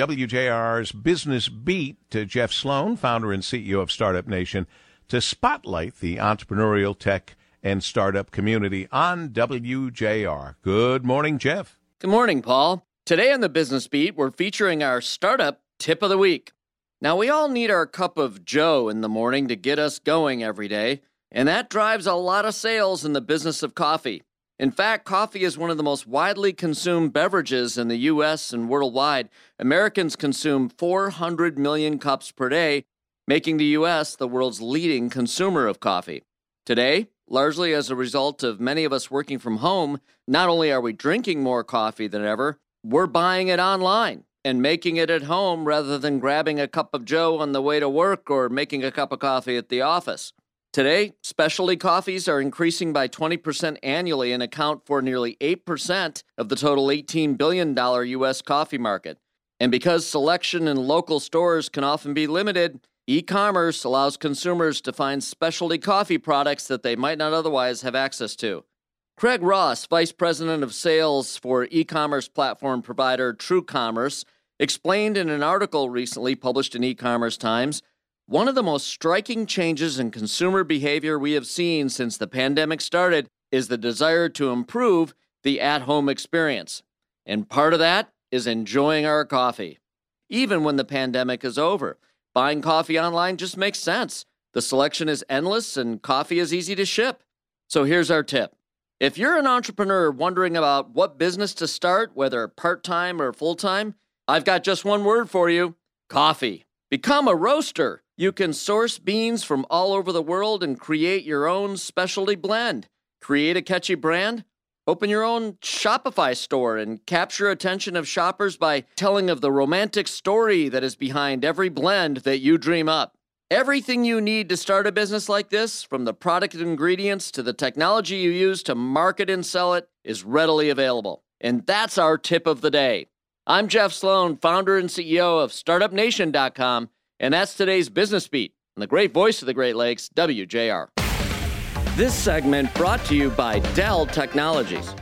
WJR's Business Beat to Jeff Sloan, founder and CEO of Startup Nation, to spotlight the entrepreneurial tech and startup community on WJR. Good morning, Jeff. Good morning, Paul. Today on the Business Beat, we're featuring our startup tip of the week. Now, we all need our cup of Joe in the morning to get us going every day, and that drives a lot of sales in the business of coffee. In fact, coffee is one of the most widely consumed beverages in the US and worldwide. Americans consume 400 million cups per day, making the US the world's leading consumer of coffee. Today, largely as a result of many of us working from home, not only are we drinking more coffee than ever, we're buying it online and making it at home rather than grabbing a cup of joe on the way to work or making a cup of coffee at the office. Today, specialty coffees are increasing by 20% annually and account for nearly 8% of the total $18 billion U.S. coffee market. And because selection in local stores can often be limited, e commerce allows consumers to find specialty coffee products that they might not otherwise have access to. Craig Ross, Vice President of Sales for e commerce platform provider TrueCommerce, explained in an article recently published in E Commerce Times one of the most striking changes in consumer behavior we have seen since the pandemic started is the desire to improve the at home experience. And part of that is enjoying our coffee. Even when the pandemic is over, buying coffee online just makes sense. The selection is endless and coffee is easy to ship. So here's our tip. If you're an entrepreneur wondering about what business to start, whether part time or full time, I've got just one word for you coffee. Become a roaster. You can source beans from all over the world and create your own specialty blend. Create a catchy brand. Open your own Shopify store and capture attention of shoppers by telling of the romantic story that is behind every blend that you dream up. Everything you need to start a business like this, from the product ingredients to the technology you use to market and sell it, is readily available. And that's our tip of the day. I'm Jeff Sloan, founder and CEO of StartupNation.com and that's today's Business Beat on the great voice of the Great Lakes, WJR. This segment brought to you by Dell Technologies.